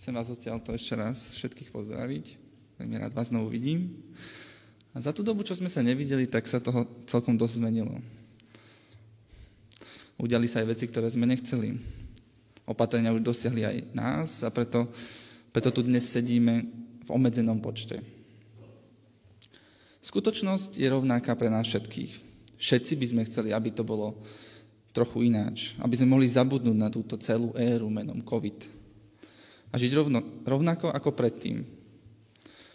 Chcem vás odtiaľ ešte raz všetkých pozdraviť. Veľmi rád vás znovu vidím. A za tú dobu, čo sme sa nevideli, tak sa toho celkom dosť zmenilo. Udiali sa aj veci, ktoré sme nechceli. Opatrenia už dosiahli aj nás a preto, preto tu dnes sedíme v obmedzenom počte. Skutočnosť je rovnaká pre nás všetkých. Všetci by sme chceli, aby to bolo trochu ináč. Aby sme mohli zabudnúť na túto celú éru menom COVID. A žiť rovno, rovnako ako predtým.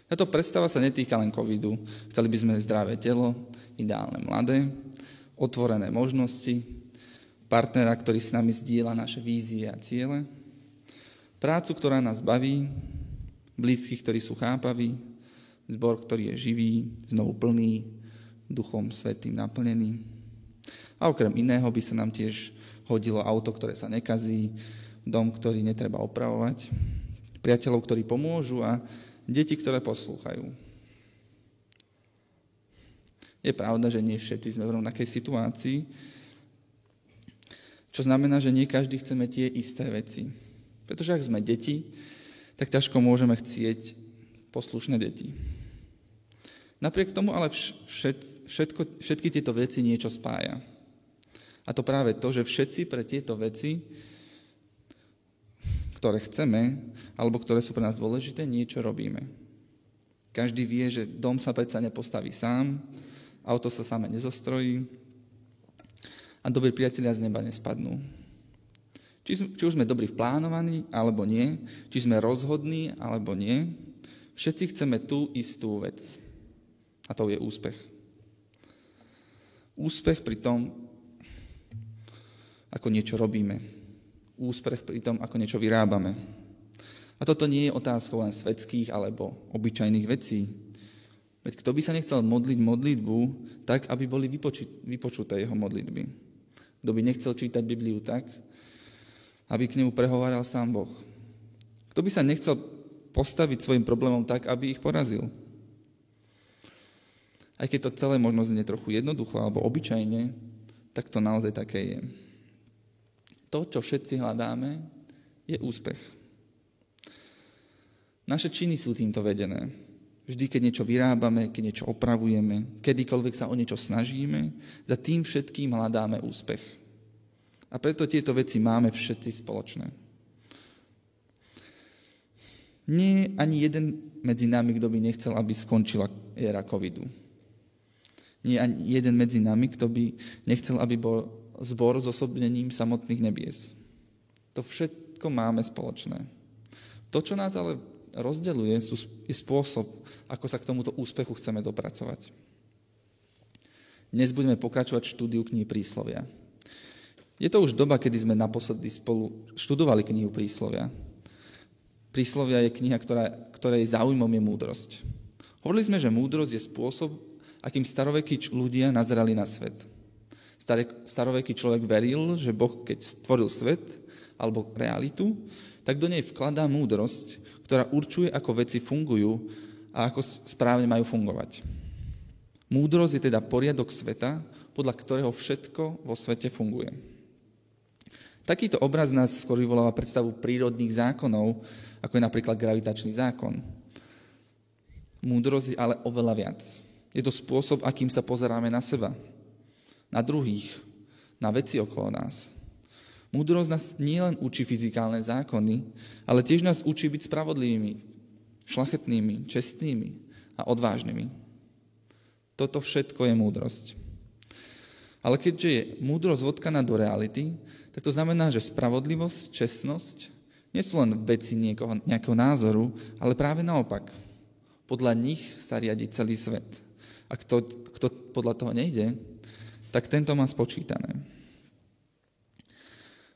Táto predstava sa netýka len covidu. Chceli by sme zdravé telo, ideálne mladé, otvorené možnosti, partnera, ktorý s nami zdieľa naše vízie a ciele, prácu, ktorá nás baví, blízkych, ktorí sú chápaví, zbor, ktorý je živý, znovu plný, duchom svetým naplnený. A okrem iného by sa nám tiež hodilo auto, ktoré sa nekazí, dom, ktorý netreba opravovať, priateľov, ktorí pomôžu a deti, ktoré poslúchajú. Je pravda, že nie všetci sme v rovnakej situácii, čo znamená, že nie každý chceme tie isté veci. Pretože ak sme deti, tak ťažko môžeme chcieť poslušné deti. Napriek tomu ale všet, všetko, všetky tieto veci niečo spája. A to práve to, že všetci pre tieto veci, ktoré chceme, alebo ktoré sú pre nás dôležité, niečo robíme. Každý vie, že dom sa predsa nepostaví sám, auto sa same nezostrojí a dobrí priatelia z neba nespadnú. Či, či už sme dobrí v plánovaní, alebo nie, či sme rozhodní, alebo nie, všetci chceme tú istú vec. A to je úspech. Úspech pri tom, ako niečo robíme. Úspech pri tom, ako niečo vyrábame. A toto nie je otázkou len svetských alebo obyčajných vecí. Veď kto by sa nechcel modliť modlitbu tak, aby boli vypočuté jeho modlitby? Kto by nechcel čítať Bibliu tak, aby k nemu prehováral sám Boh? Kto by sa nechcel postaviť svojim problémom tak, aby ich porazil? Aj keď to celé možno znie trochu jednoducho alebo obyčajne, tak to naozaj také je to, čo všetci hľadáme, je úspech. Naše činy sú týmto vedené. Vždy, keď niečo vyrábame, keď niečo opravujeme, kedykoľvek sa o niečo snažíme, za tým všetkým hľadáme úspech. A preto tieto veci máme všetci spoločné. Nie ani jeden medzi nami, kto by nechcel, aby skončila éra covidu. Nie ani jeden medzi nami, kto by nechcel, aby bol zbor s osobnením samotných nebies. To všetko máme spoločné. To, čo nás ale rozdeluje, je spôsob, ako sa k tomuto úspechu chceme dopracovať. Dnes budeme pokračovať štúdiu knihy Príslovia. Je to už doba, kedy sme naposledy spolu študovali knihu Príslovia. Príslovia je kniha, ktorá, ktorej záujmom je múdrosť. Hovorili sme, že múdrosť je spôsob, akým starovekí ľudia nazerali na svet – staroveký človek veril, že Boh, keď stvoril svet alebo realitu, tak do nej vkladá múdrosť, ktorá určuje, ako veci fungujú a ako správne majú fungovať. Múdrosť je teda poriadok sveta, podľa ktorého všetko vo svete funguje. Takýto obraz nás skôr vyvoláva predstavu prírodných zákonov, ako je napríklad gravitačný zákon. Múdrosť je ale oveľa viac. Je to spôsob, akým sa pozeráme na seba, na druhých, na veci okolo nás. Múdrosť nás nielen učí fyzikálne zákony, ale tiež nás učí byť spravodlivými, šlachetnými, čestnými a odvážnymi. Toto všetko je múdrosť. Ale keďže je múdrosť vodkaná do reality, tak to znamená, že spravodlivosť, čestnosť nie sú len veci niekoho, nejakého názoru, ale práve naopak. Podľa nich sa riadi celý svet. A kto, kto podľa toho nejde, tak tento má spočítané.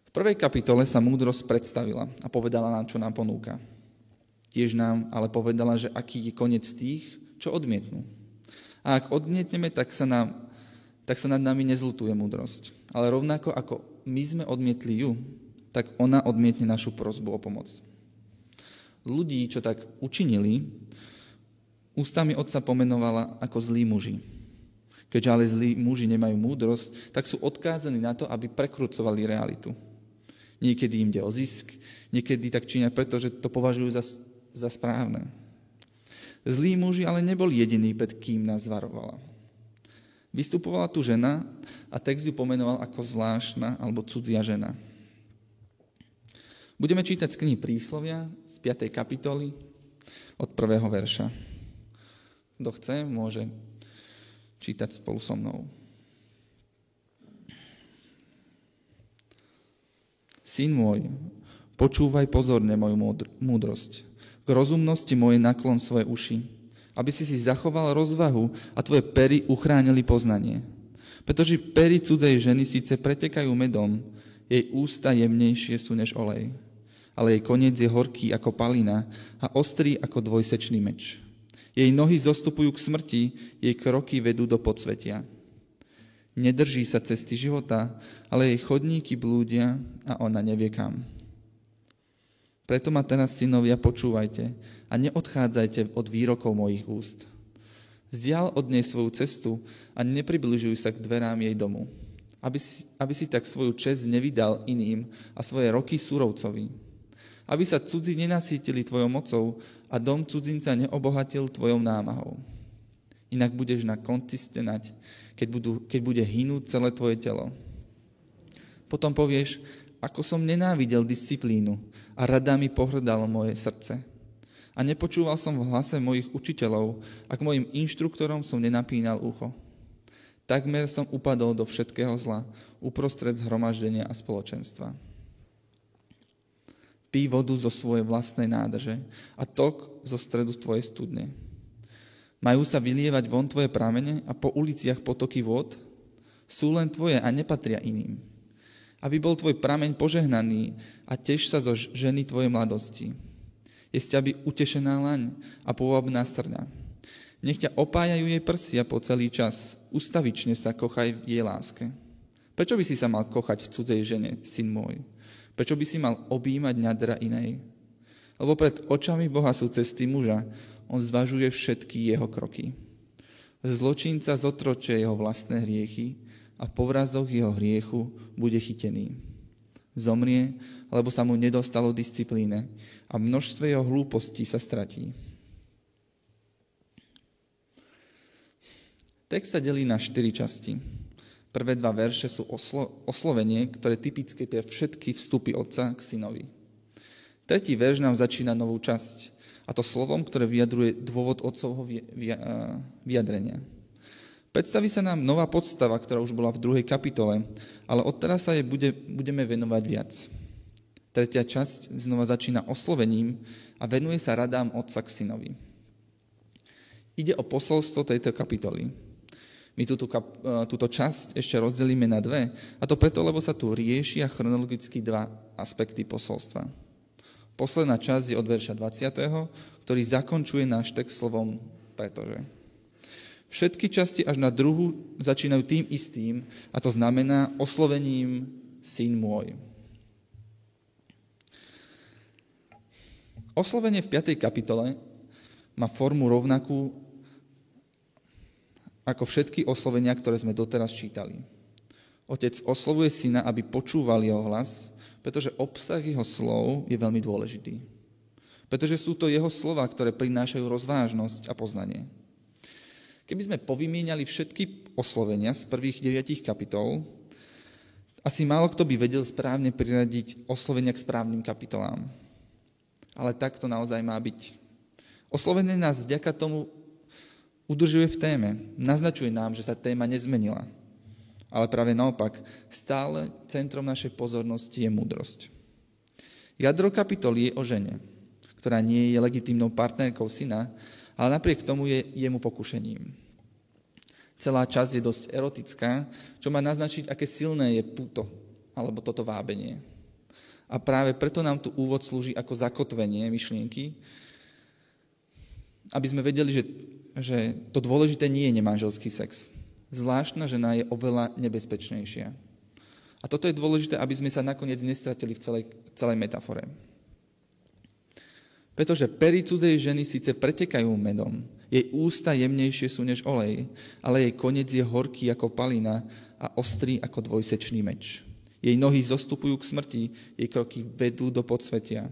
V prvej kapitole sa múdrosť predstavila a povedala nám, čo nám ponúka. Tiež nám ale povedala, že aký je koniec tých, čo odmietnú. A ak odmietneme, tak sa, nám, tak sa nad nami nezlutuje múdrosť. Ale rovnako ako my sme odmietli ju, tak ona odmietne našu prozbu o pomoc. Ľudí, čo tak učinili, ústami otca pomenovala ako zlí muži. Keďže ale zlí muži nemajú múdrosť, tak sú odkázaní na to, aby prekrucovali realitu. Niekedy im ide o zisk, Niekedy tak činia preto, že to považujú za, za správne. Zlí muži ale neboli jediní, pred kým nás varovala. Vystupovala tu žena a text ju pomenoval ako zvláštna alebo cudzia žena. Budeme čítať z knihy Príslovia z 5. kapitoly od prvého verša. Kto chce, môže čítať spolu so mnou. Syn môj, počúvaj pozorne moju múdrosť. K rozumnosti mojej naklon svoje uši, aby si si zachoval rozvahu a tvoje pery uchránili poznanie. Pretože pery cudzej ženy síce pretekajú medom, jej ústa jemnejšie sú než olej, ale jej koniec je horký ako palina a ostrý ako dvojsečný meč. Jej nohy zostupujú k smrti, jej kroky vedú do podsvetia. Nedrží sa cesty života, ale jej chodníky blúdia a ona nevie kam. Preto ma teraz, synovia, počúvajte a neodchádzajte od výrokov mojich úst. Vzdial od nej svoju cestu a nepribližuj sa k dverám jej domu, aby si, aby si tak svoju čest nevydal iným a svoje roky súrovcovi. Aby sa cudzí nenasítili tvojou mocou a dom cudzinca neobohatil tvojou námahou. Inak budeš na konci stenať keď, budú, keď bude hynúť celé tvoje telo. Potom povieš, ako som nenávidel disciplínu a rada mi pohrdalo moje srdce. A nepočúval som v hlase mojich učiteľov a k mojim inštruktorom som nenapínal ucho. Takmer som upadol do všetkého zla, uprostred zhromaždenia a spoločenstva. Pí vodu zo svojej vlastnej nádrže a tok zo stredu tvojej studne majú sa vylievať von tvoje pramene a po uliciach potoky vod? Sú len tvoje a nepatria iným. Aby bol tvoj prameň požehnaný a teš sa zo ženy tvojej mladosti. Je z ťaby utešená laň a pôvabná srňa. Nech ťa opájajú jej prsia po celý čas. Ustavične sa kochaj v jej láske. Prečo by si sa mal kochať v cudzej žene, syn môj? Prečo by si mal objímať ňadra inej? Lebo pred očami Boha sú cesty muža, on zvažuje všetky jeho kroky. Zločinca zotroče jeho vlastné hriechy a v povrazoch jeho hriechu bude chytený. Zomrie, lebo sa mu nedostalo disciplíne a množstve jeho hlúpostí sa stratí. Text sa delí na štyri časti. Prvé dva verše sú oslo- oslovenie, ktoré typické pre všetky vstupy otca k synovi. Tretí verš nám začína novú časť, a to slovom, ktoré vyjadruje dôvod otcovho vyjadrenia. Predstaví sa nám nová podstava, ktorá už bola v druhej kapitole, ale odteraz sa jej bude, budeme venovať viac. Tretia časť znova začína oslovením a venuje sa radám otca k synovi. Ide o posolstvo tejto kapitoly. My túto, kap, e, túto časť ešte rozdelíme na dve, a to preto, lebo sa tu riešia chronologicky dva aspekty posolstva. Posledná časť je od verša 20., ktorý zakončuje náš text slovom pretože. Všetky časti až na druhu začínajú tým istým, a to znamená oslovením syn môj. Oslovenie v 5. kapitole má formu rovnakú ako všetky oslovenia, ktoré sme doteraz čítali. Otec oslovuje syna, aby počúval jeho hlas pretože obsah jeho slov je veľmi dôležitý. Pretože sú to jeho slova, ktoré prinášajú rozvážnosť a poznanie. Keby sme povymieniali všetky oslovenia z prvých deviatich kapitol, asi málo kto by vedel správne priradiť oslovenia k správnym kapitolám. Ale tak to naozaj má byť. Oslovenie nás vďaka tomu udržuje v téme. Naznačuje nám, že sa téma nezmenila ale práve naopak, stále centrom našej pozornosti je múdrosť. Jadro kapitoly je o žene, ktorá nie je legitímnou partnerkou syna, ale napriek tomu je jemu pokušením. Celá časť je dosť erotická, čo má naznačiť, aké silné je puto, alebo toto vábenie. A práve preto nám tu úvod slúži ako zakotvenie myšlienky, aby sme vedeli, že, že to dôležité nie je nemanželský sex, zvláštna žena je oveľa nebezpečnejšia. A toto je dôležité, aby sme sa nakoniec nestratili v celej, celej metafore. Pretože pery cudzej ženy síce pretekajú medom, jej ústa jemnejšie sú než olej, ale jej koniec je horký ako palina a ostrý ako dvojsečný meč. Jej nohy zostupujú k smrti, jej kroky vedú do podsvetia.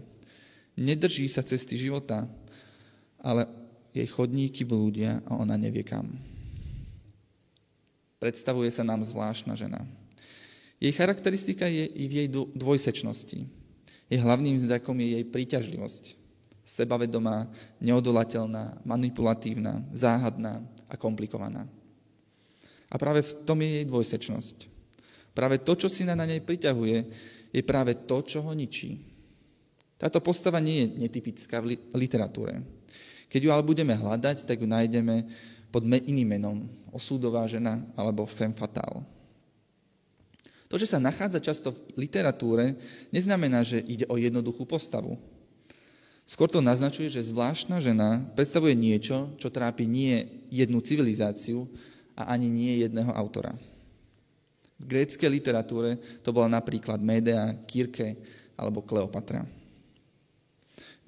Nedrží sa cesty života, ale jej chodníky blúdia a ona nevie kam. Predstavuje sa nám zvláštna žena. Jej charakteristika je i v jej dvojsečnosti. Jej hlavným znakom je jej príťažlivosť. Sebavedomá, neodolateľná, manipulatívna, záhadná a komplikovaná. A práve v tom je jej dvojsečnosť. Práve to, čo si na nej priťahuje, je práve to, čo ho ničí. Táto postava nie je netypická v literatúre. Keď ju ale budeme hľadať, tak ju nájdeme pod iným menom. Osúdová žena alebo femme fatale. To, že sa nachádza často v literatúre, neznamená, že ide o jednoduchú postavu. Skôr to naznačuje, že zvláštna žena predstavuje niečo, čo trápi nie jednu civilizáciu a ani nie jedného autora. V gréckej literatúre to bola napríklad Médea, Kirke alebo Kleopatra.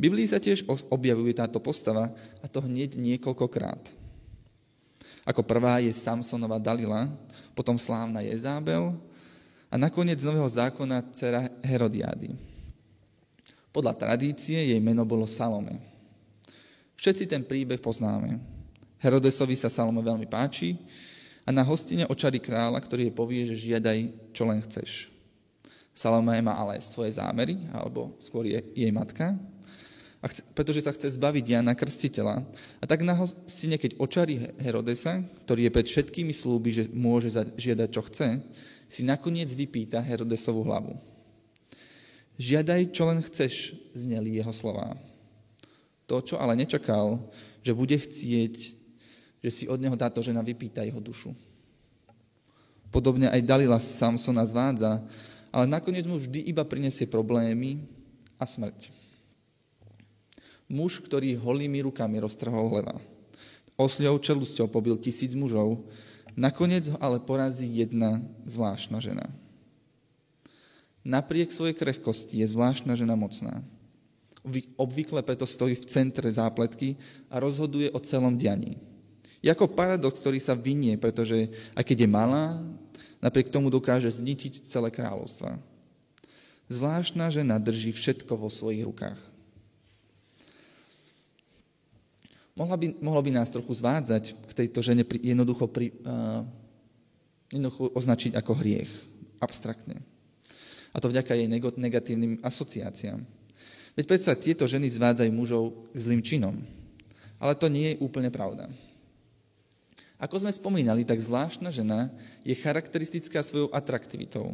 Biblii sa tiež objavuje táto postava a to hneď niekoľkokrát. Ako prvá je Samsonova Dalila, potom slávna Jezábel a nakoniec z Nového zákona dcera Herodiády. Podľa tradície jej meno bolo Salome. Všetci ten príbeh poznáme. Herodesovi sa Salome veľmi páči a na hostine očari kráľa, ktorý jej povie, že žiadaj, čo len chceš. Salome má ale svoje zámery, alebo skôr je jej matka, a chce, pretože sa chce zbaviť Jana Krstiteľa. A tak na hostine, keď očarí Herodesa, ktorý je pred všetkými slúby, že môže žiadať, čo chce, si nakoniec vypýta Herodesovú hlavu. Žiadaj, čo len chceš, zneli jeho slova. To, čo ale nečakal, že bude chcieť, že si od neho táto žena vypýta jeho dušu. Podobne aj Dalila Samsona zvádza, ale nakoniec mu vždy iba prinesie problémy a smrť. Muž, ktorý holými rukami roztrhol leva. Osľou čelusťou pobil tisíc mužov, Nakoniec ho ale porazí jedna zvláštna žena. Napriek svojej krehkosti je zvláštna žena mocná. Obvykle preto stojí v centre zápletky a rozhoduje o celom dianí. Je ako paradox, ktorý sa vynie, pretože aj keď je malá, napriek tomu dokáže zničiť celé kráľovstva. Zvláštna žena drží všetko vo svojich rukách. Mohla by, mohlo by nás trochu zvádzať k tejto žene pri, jednoducho, pri, uh, jednoducho označiť ako hriech, abstraktne. A to vďaka jej negatívnym asociáciám. Veď predsa tieto ženy zvádzajú mužov k zlým činom. Ale to nie je úplne pravda. Ako sme spomínali, tak zvláštna žena je charakteristická svojou atraktivitou.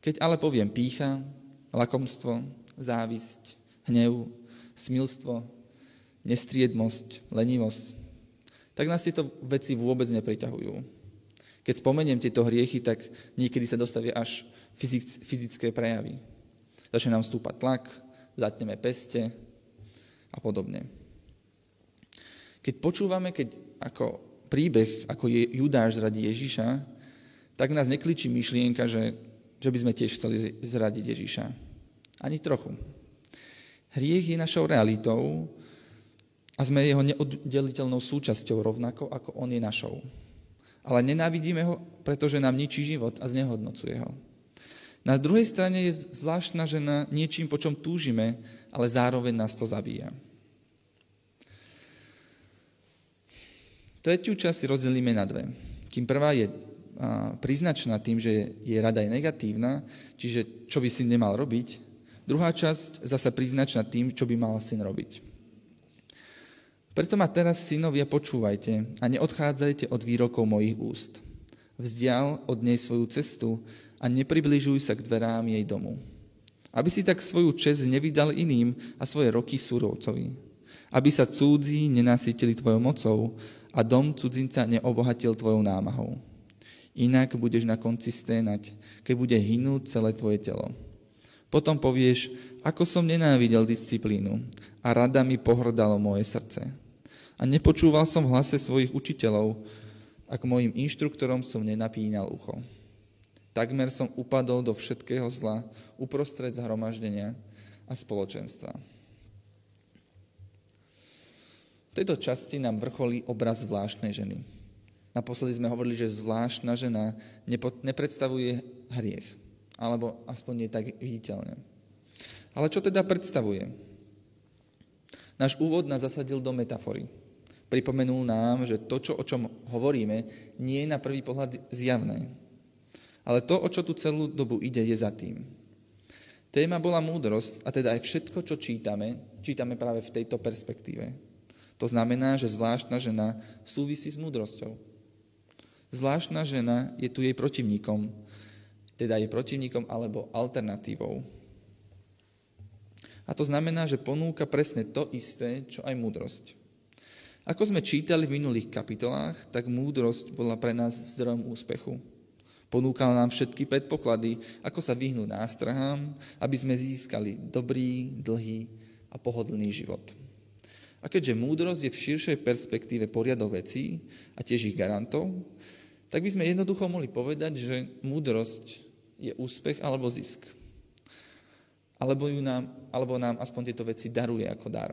Keď ale poviem pícha, lakomstvo, závisť, hnev, smilstvo, nestriedmosť, lenivosť, tak nás tieto veci vôbec nepriťahujú. Keď spomeniem tieto hriechy, tak niekedy sa dostavia až fyzické prejavy. Začne nám stúpať tlak, zatneme peste a podobne. Keď počúvame, keď ako príbeh, ako je Judáš zradí Ježiša, tak nás nekličí myšlienka, že, že by sme tiež chceli zradiť Ježiša. Ani trochu. Hriech je našou realitou a sme jeho neoddeliteľnou súčasťou rovnako, ako on je našou. Ale nenávidíme ho, pretože nám ničí život a znehodnocuje ho. Na druhej strane je zvláštna žena niečím, po čom túžime, ale zároveň nás to zabíja. Tretiu časť rozdelíme na dve. Kým prvá je príznačná tým, že je rada aj negatívna, čiže čo by si nemal robiť, druhá časť zasa príznačná tým, čo by mal syn robiť. Preto ma teraz, synovia, počúvajte a neodchádzajte od výrokov mojich úst. Vzdial od nej svoju cestu a nepribližuj sa k dverám jej domu. Aby si tak svoju čest nevydal iným a svoje roky súrovcovi. Aby sa cudzí nenasytili tvojou mocou a dom cudzinca neobohatil tvojou námahou. Inak budeš na konci sténať, keď bude hynúť celé tvoje telo. Potom povieš, ako som nenávidel disciplínu a rada mi pohrdalo moje srdce a nepočúval som v hlase svojich učiteľov, ako mojim inštruktorom som nenapínal ucho. Takmer som upadol do všetkého zla uprostred zhromaždenia a spoločenstva. V tejto časti nám vrcholí obraz zvláštnej ženy. Naposledy sme hovorili, že zvláštna žena nepredstavuje hriech. Alebo aspoň nie tak viditeľne. Ale čo teda predstavuje? Náš úvod nás zasadil do metafory. Pripomenul nám, že to, čo, o čom hovoríme, nie je na prvý pohľad zjavné. Ale to, o čo tu celú dobu ide, je za tým. Téma bola múdrosť a teda aj všetko, čo čítame, čítame práve v tejto perspektíve. To znamená, že zvláštna žena súvisí s múdrosťou. Zvláštna žena je tu jej protivníkom, teda je protivníkom alebo alternatívou. A to znamená, že ponúka presne to isté, čo aj múdrosť. Ako sme čítali v minulých kapitolách, tak múdrosť bola pre nás zdrojom úspechu. Ponúkala nám všetky predpoklady, ako sa vyhnúť nástrahám, aby sme získali dobrý, dlhý a pohodlný život. A keďže múdrosť je v širšej perspektíve poriadok vecí a tiež ich garantov, tak by sme jednoducho mohli povedať, že múdrosť je úspech alebo zisk alebo, ju nám, alebo nám aspoň tieto veci daruje ako dar.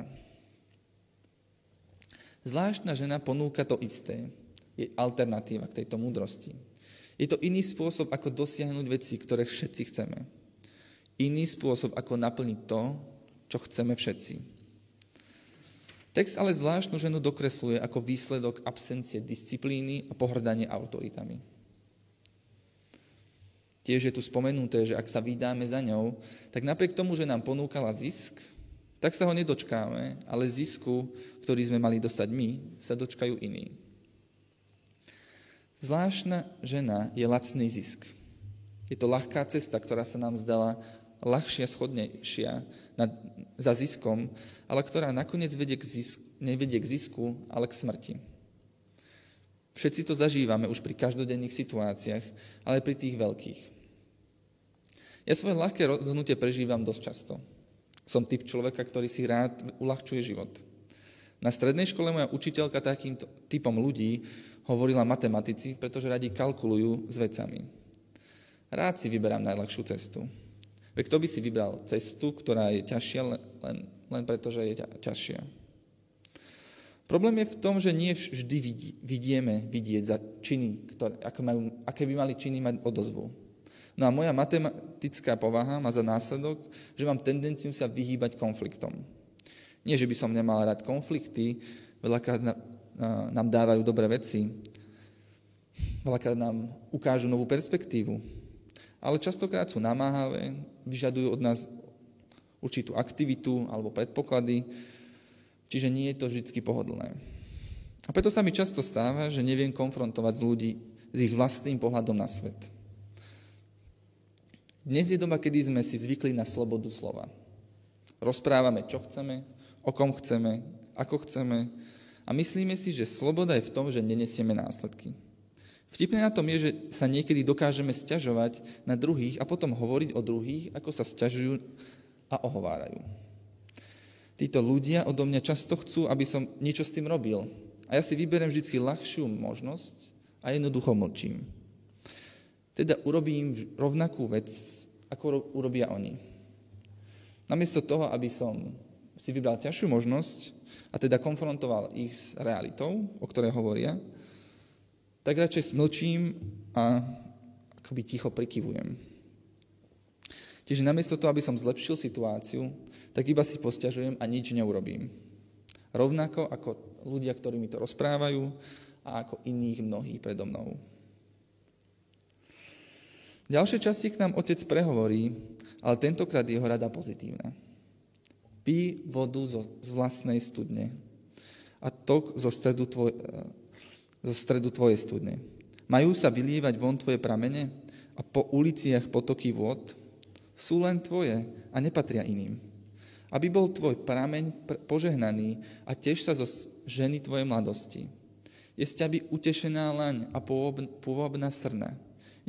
Zvláštna žena ponúka to isté. Je alternatíva k tejto múdrosti. Je to iný spôsob, ako dosiahnuť veci, ktoré všetci chceme. Iný spôsob, ako naplniť to, čo chceme všetci. Text ale zvláštnu ženu dokresluje ako výsledok absencie disciplíny a pohrdanie autoritami. Tiež je tu spomenuté, že ak sa vydáme za ňou, tak napriek tomu, že nám ponúkala zisk, tak sa ho nedočkáme, ale zisku, ktorý sme mali dostať my, sa dočkajú iní. Zvláštna žena je lacný zisk. Je to ľahká cesta, ktorá sa nám zdala ľahšia, schodnejšia nad, za ziskom, ale ktorá nakoniec vedie k zisk, nevedie k zisku, ale k smrti. Všetci to zažívame už pri každodenných situáciách, ale pri tých veľkých. Ja svoje ľahké rozhodnutie prežívam dosť často. Som typ človeka, ktorý si rád uľahčuje život. Na strednej škole moja učiteľka takým typom ľudí hovorila matematici, pretože radi kalkulujú s vecami. Rád si vyberám najľahšiu cestu. Veď kto by si vybral cestu, ktorá je ťažšia len, len preto, že je ťažšia? Problém je v tom, že nie vždy vidí, vidieme vidieť za činy, ktoré, ako majú, aké by mali činy mať odozvu. No a moja matematická povaha má za následok, že mám tendenciu sa vyhýbať konfliktom. Nie, že by som nemal rád konflikty, veľakrát nám dávajú dobré veci, veľakrát nám ukážu novú perspektívu, ale častokrát sú namáhavé, vyžadujú od nás určitú aktivitu alebo predpoklady, Čiže nie je to vždy pohodlné. A preto sa mi často stáva, že neviem konfrontovať s ľudí s ich vlastným pohľadom na svet. Dnes je doba, kedy sme si zvykli na slobodu slova. Rozprávame, čo chceme, o kom chceme, ako chceme a myslíme si, že sloboda je v tom, že nenesieme následky. Vtipné na tom je, že sa niekedy dokážeme sťažovať na druhých a potom hovoriť o druhých, ako sa sťažujú a ohovárajú. Títo ľudia odo mňa často chcú, aby som niečo s tým robil. A ja si vyberiem vždy ľahšiu možnosť a jednoducho mlčím. Teda urobím rovnakú vec, ako urobia oni. Namiesto toho, aby som si vybral ťažšiu možnosť a teda konfrontoval ich s realitou, o ktorej hovoria, tak radšej smlčím a akoby ticho prikyvujem. Čiže namiesto toho, aby som zlepšil situáciu, tak iba si posťažujem a nič neurobím. Rovnako ako ľudia, ktorí mi to rozprávajú a ako iných mnohí predo mnou. V ďalšej časti k nám otec prehovorí, ale tentokrát jeho rada pozitívna. Pí vodu zo, z vlastnej studne a tok zo stredu, tvoj, zo stredu tvojej studne. Majú sa vylievať von tvoje pramene a po uliciach potoky vôd? Sú len tvoje a nepatria iným aby bol tvoj prameň požehnaný a tiež sa zo ženy tvojej mladosti. Je z ťaby utešená laň a pôvabná srna.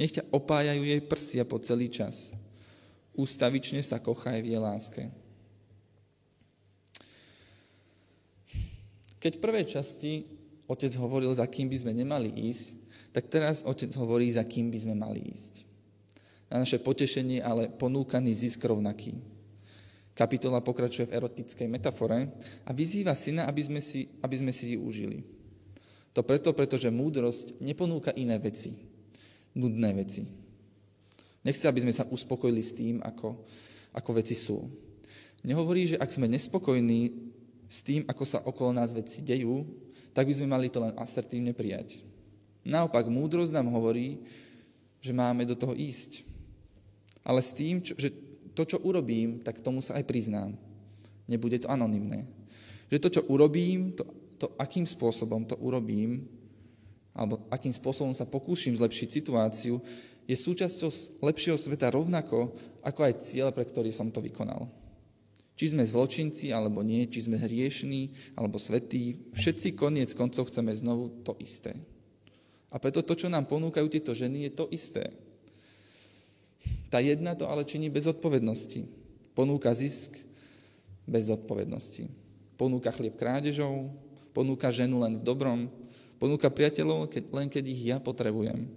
Nech ťa opájajú jej prsia po celý čas. Ústavične sa kochaj v jej láske. Keď v prvej časti otec hovoril, za kým by sme nemali ísť, tak teraz otec hovorí, za kým by sme mali ísť. Na naše potešenie ale ponúkaný zisk rovnaký. Kapitola pokračuje v erotickej metafore a vyzýva syna, aby sme si, aby sme si ju užili. To preto, pretože múdrosť neponúka iné veci, nudné veci. Nechce, aby sme sa uspokojili s tým, ako, ako veci sú. Nehovorí, že ak sme nespokojní s tým, ako sa okolo nás veci dejú, tak by sme mali to len asertívne prijať. Naopak, múdrosť nám hovorí, že máme do toho ísť. Ale s tým, čo, že to, čo urobím, tak tomu sa aj priznám. Nebude to anonymné. Že to, čo urobím, to, to akým spôsobom to urobím, alebo akým spôsobom sa pokúšim zlepšiť situáciu, je súčasťou lepšieho sveta rovnako ako aj cieľ, pre ktorý som to vykonal. Či sme zločinci alebo nie, či sme hriešní alebo svetí, všetci koniec koncov chceme znovu to isté. A preto to, čo nám ponúkajú tieto ženy, je to isté. Tá jedna to ale činí bez odpovednosti. Ponúka zisk bez odpovednosti. Ponúka chlieb krádežou, ponúka ženu len v dobrom, ponúka priateľov keď, len keď ich ja potrebujem.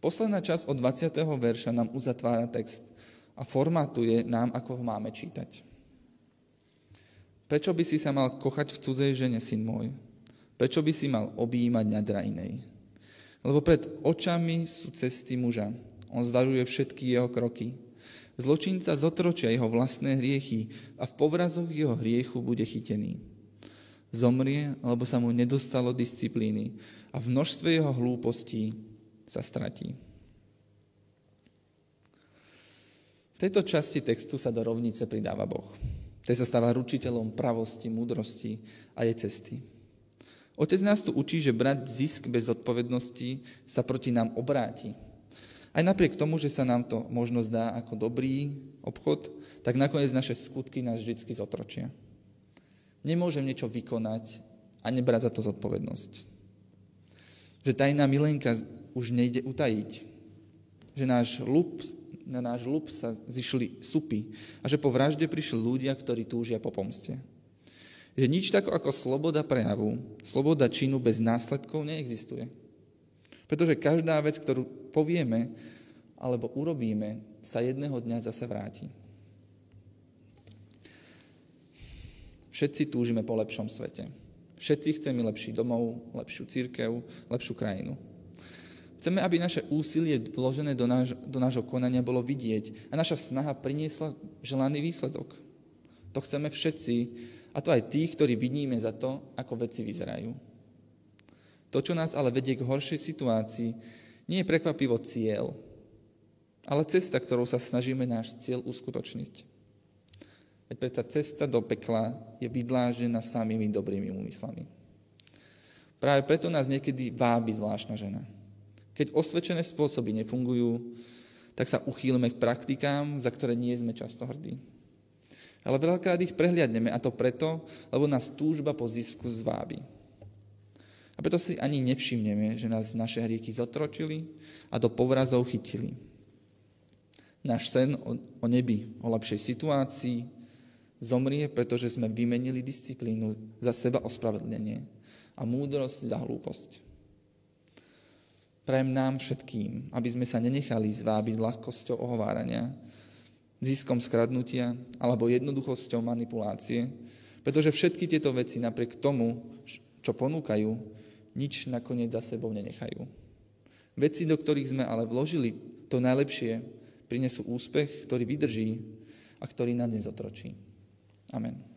Posledná časť od 20. verša nám uzatvára text a formatuje nám, ako ho máme čítať. Prečo by si sa mal kochať v cudzej žene, syn môj? Prečo by si mal objímať ňadra inej? Lebo pred očami sú cesty muža. On zvažuje všetky jeho kroky. Zločinca zotročia jeho vlastné hriechy a v povrazoch jeho hriechu bude chytený. Zomrie, lebo sa mu nedostalo disciplíny a v množstve jeho hlúpostí sa stratí. V tejto časti textu sa do rovnice pridáva Boh. Ten sa stáva ručiteľom pravosti, múdrosti a jej cesty. Otec nás tu učí, že brať zisk bez odpovednosti sa proti nám obráti. Aj napriek tomu, že sa nám to možno zdá ako dobrý obchod, tak nakoniec naše skutky nás vždy zotročia. Nemôžem niečo vykonať a nebrať za to zodpovednosť. Že tajná milenka už nejde utajiť. Že náš lup, na náš lup sa zišli supy a že po vražde prišli ľudia, ktorí túžia po pomste. Že nič tak ako sloboda prejavu, sloboda činu bez následkov neexistuje. Pretože každá vec, ktorú povieme alebo urobíme, sa jedného dňa zase vráti. Všetci túžime po lepšom svete. Všetci chceme lepší domov, lepšiu církev, lepšiu krajinu. Chceme, aby naše úsilie vložené do, náš, do nášho konania bolo vidieť a naša snaha priniesla želaný výsledok. To chceme všetci, a to aj tých, ktorí vidíme za to, ako veci vyzerajú. To, čo nás ale vedie k horšej situácii, nie je prekvapivo cieľ, ale cesta, ktorou sa snažíme náš cieľ uskutočniť. Veď predsa cesta do pekla je vydlážená samými dobrými úmyslami. Práve preto nás niekedy vábi zvláštna žena. Keď osvedčené spôsoby nefungujú, tak sa uchýlime k praktikám, za ktoré nie sme často hrdí. Ale veľakrát ich prehliadneme a to preto, lebo nás túžba po zisku zvábi. A preto si ani nevšimneme, že nás naše hrieky zotročili a do povrazov chytili. Náš sen o nebi, o lepšej situácii zomrie, pretože sme vymenili disciplínu za seba ospravedlenie a múdrosť za hlúposť. Prajem nám všetkým, aby sme sa nenechali zvábiť ľahkosťou ohovárania, ziskom skradnutia alebo jednoduchosťou manipulácie, pretože všetky tieto veci napriek tomu, čo ponúkajú, nič nakoniec za sebou nenechajú. Veci, do ktorých sme ale vložili to najlepšie, prinesú úspech, ktorý vydrží a ktorý nás nezotročí. 아멘.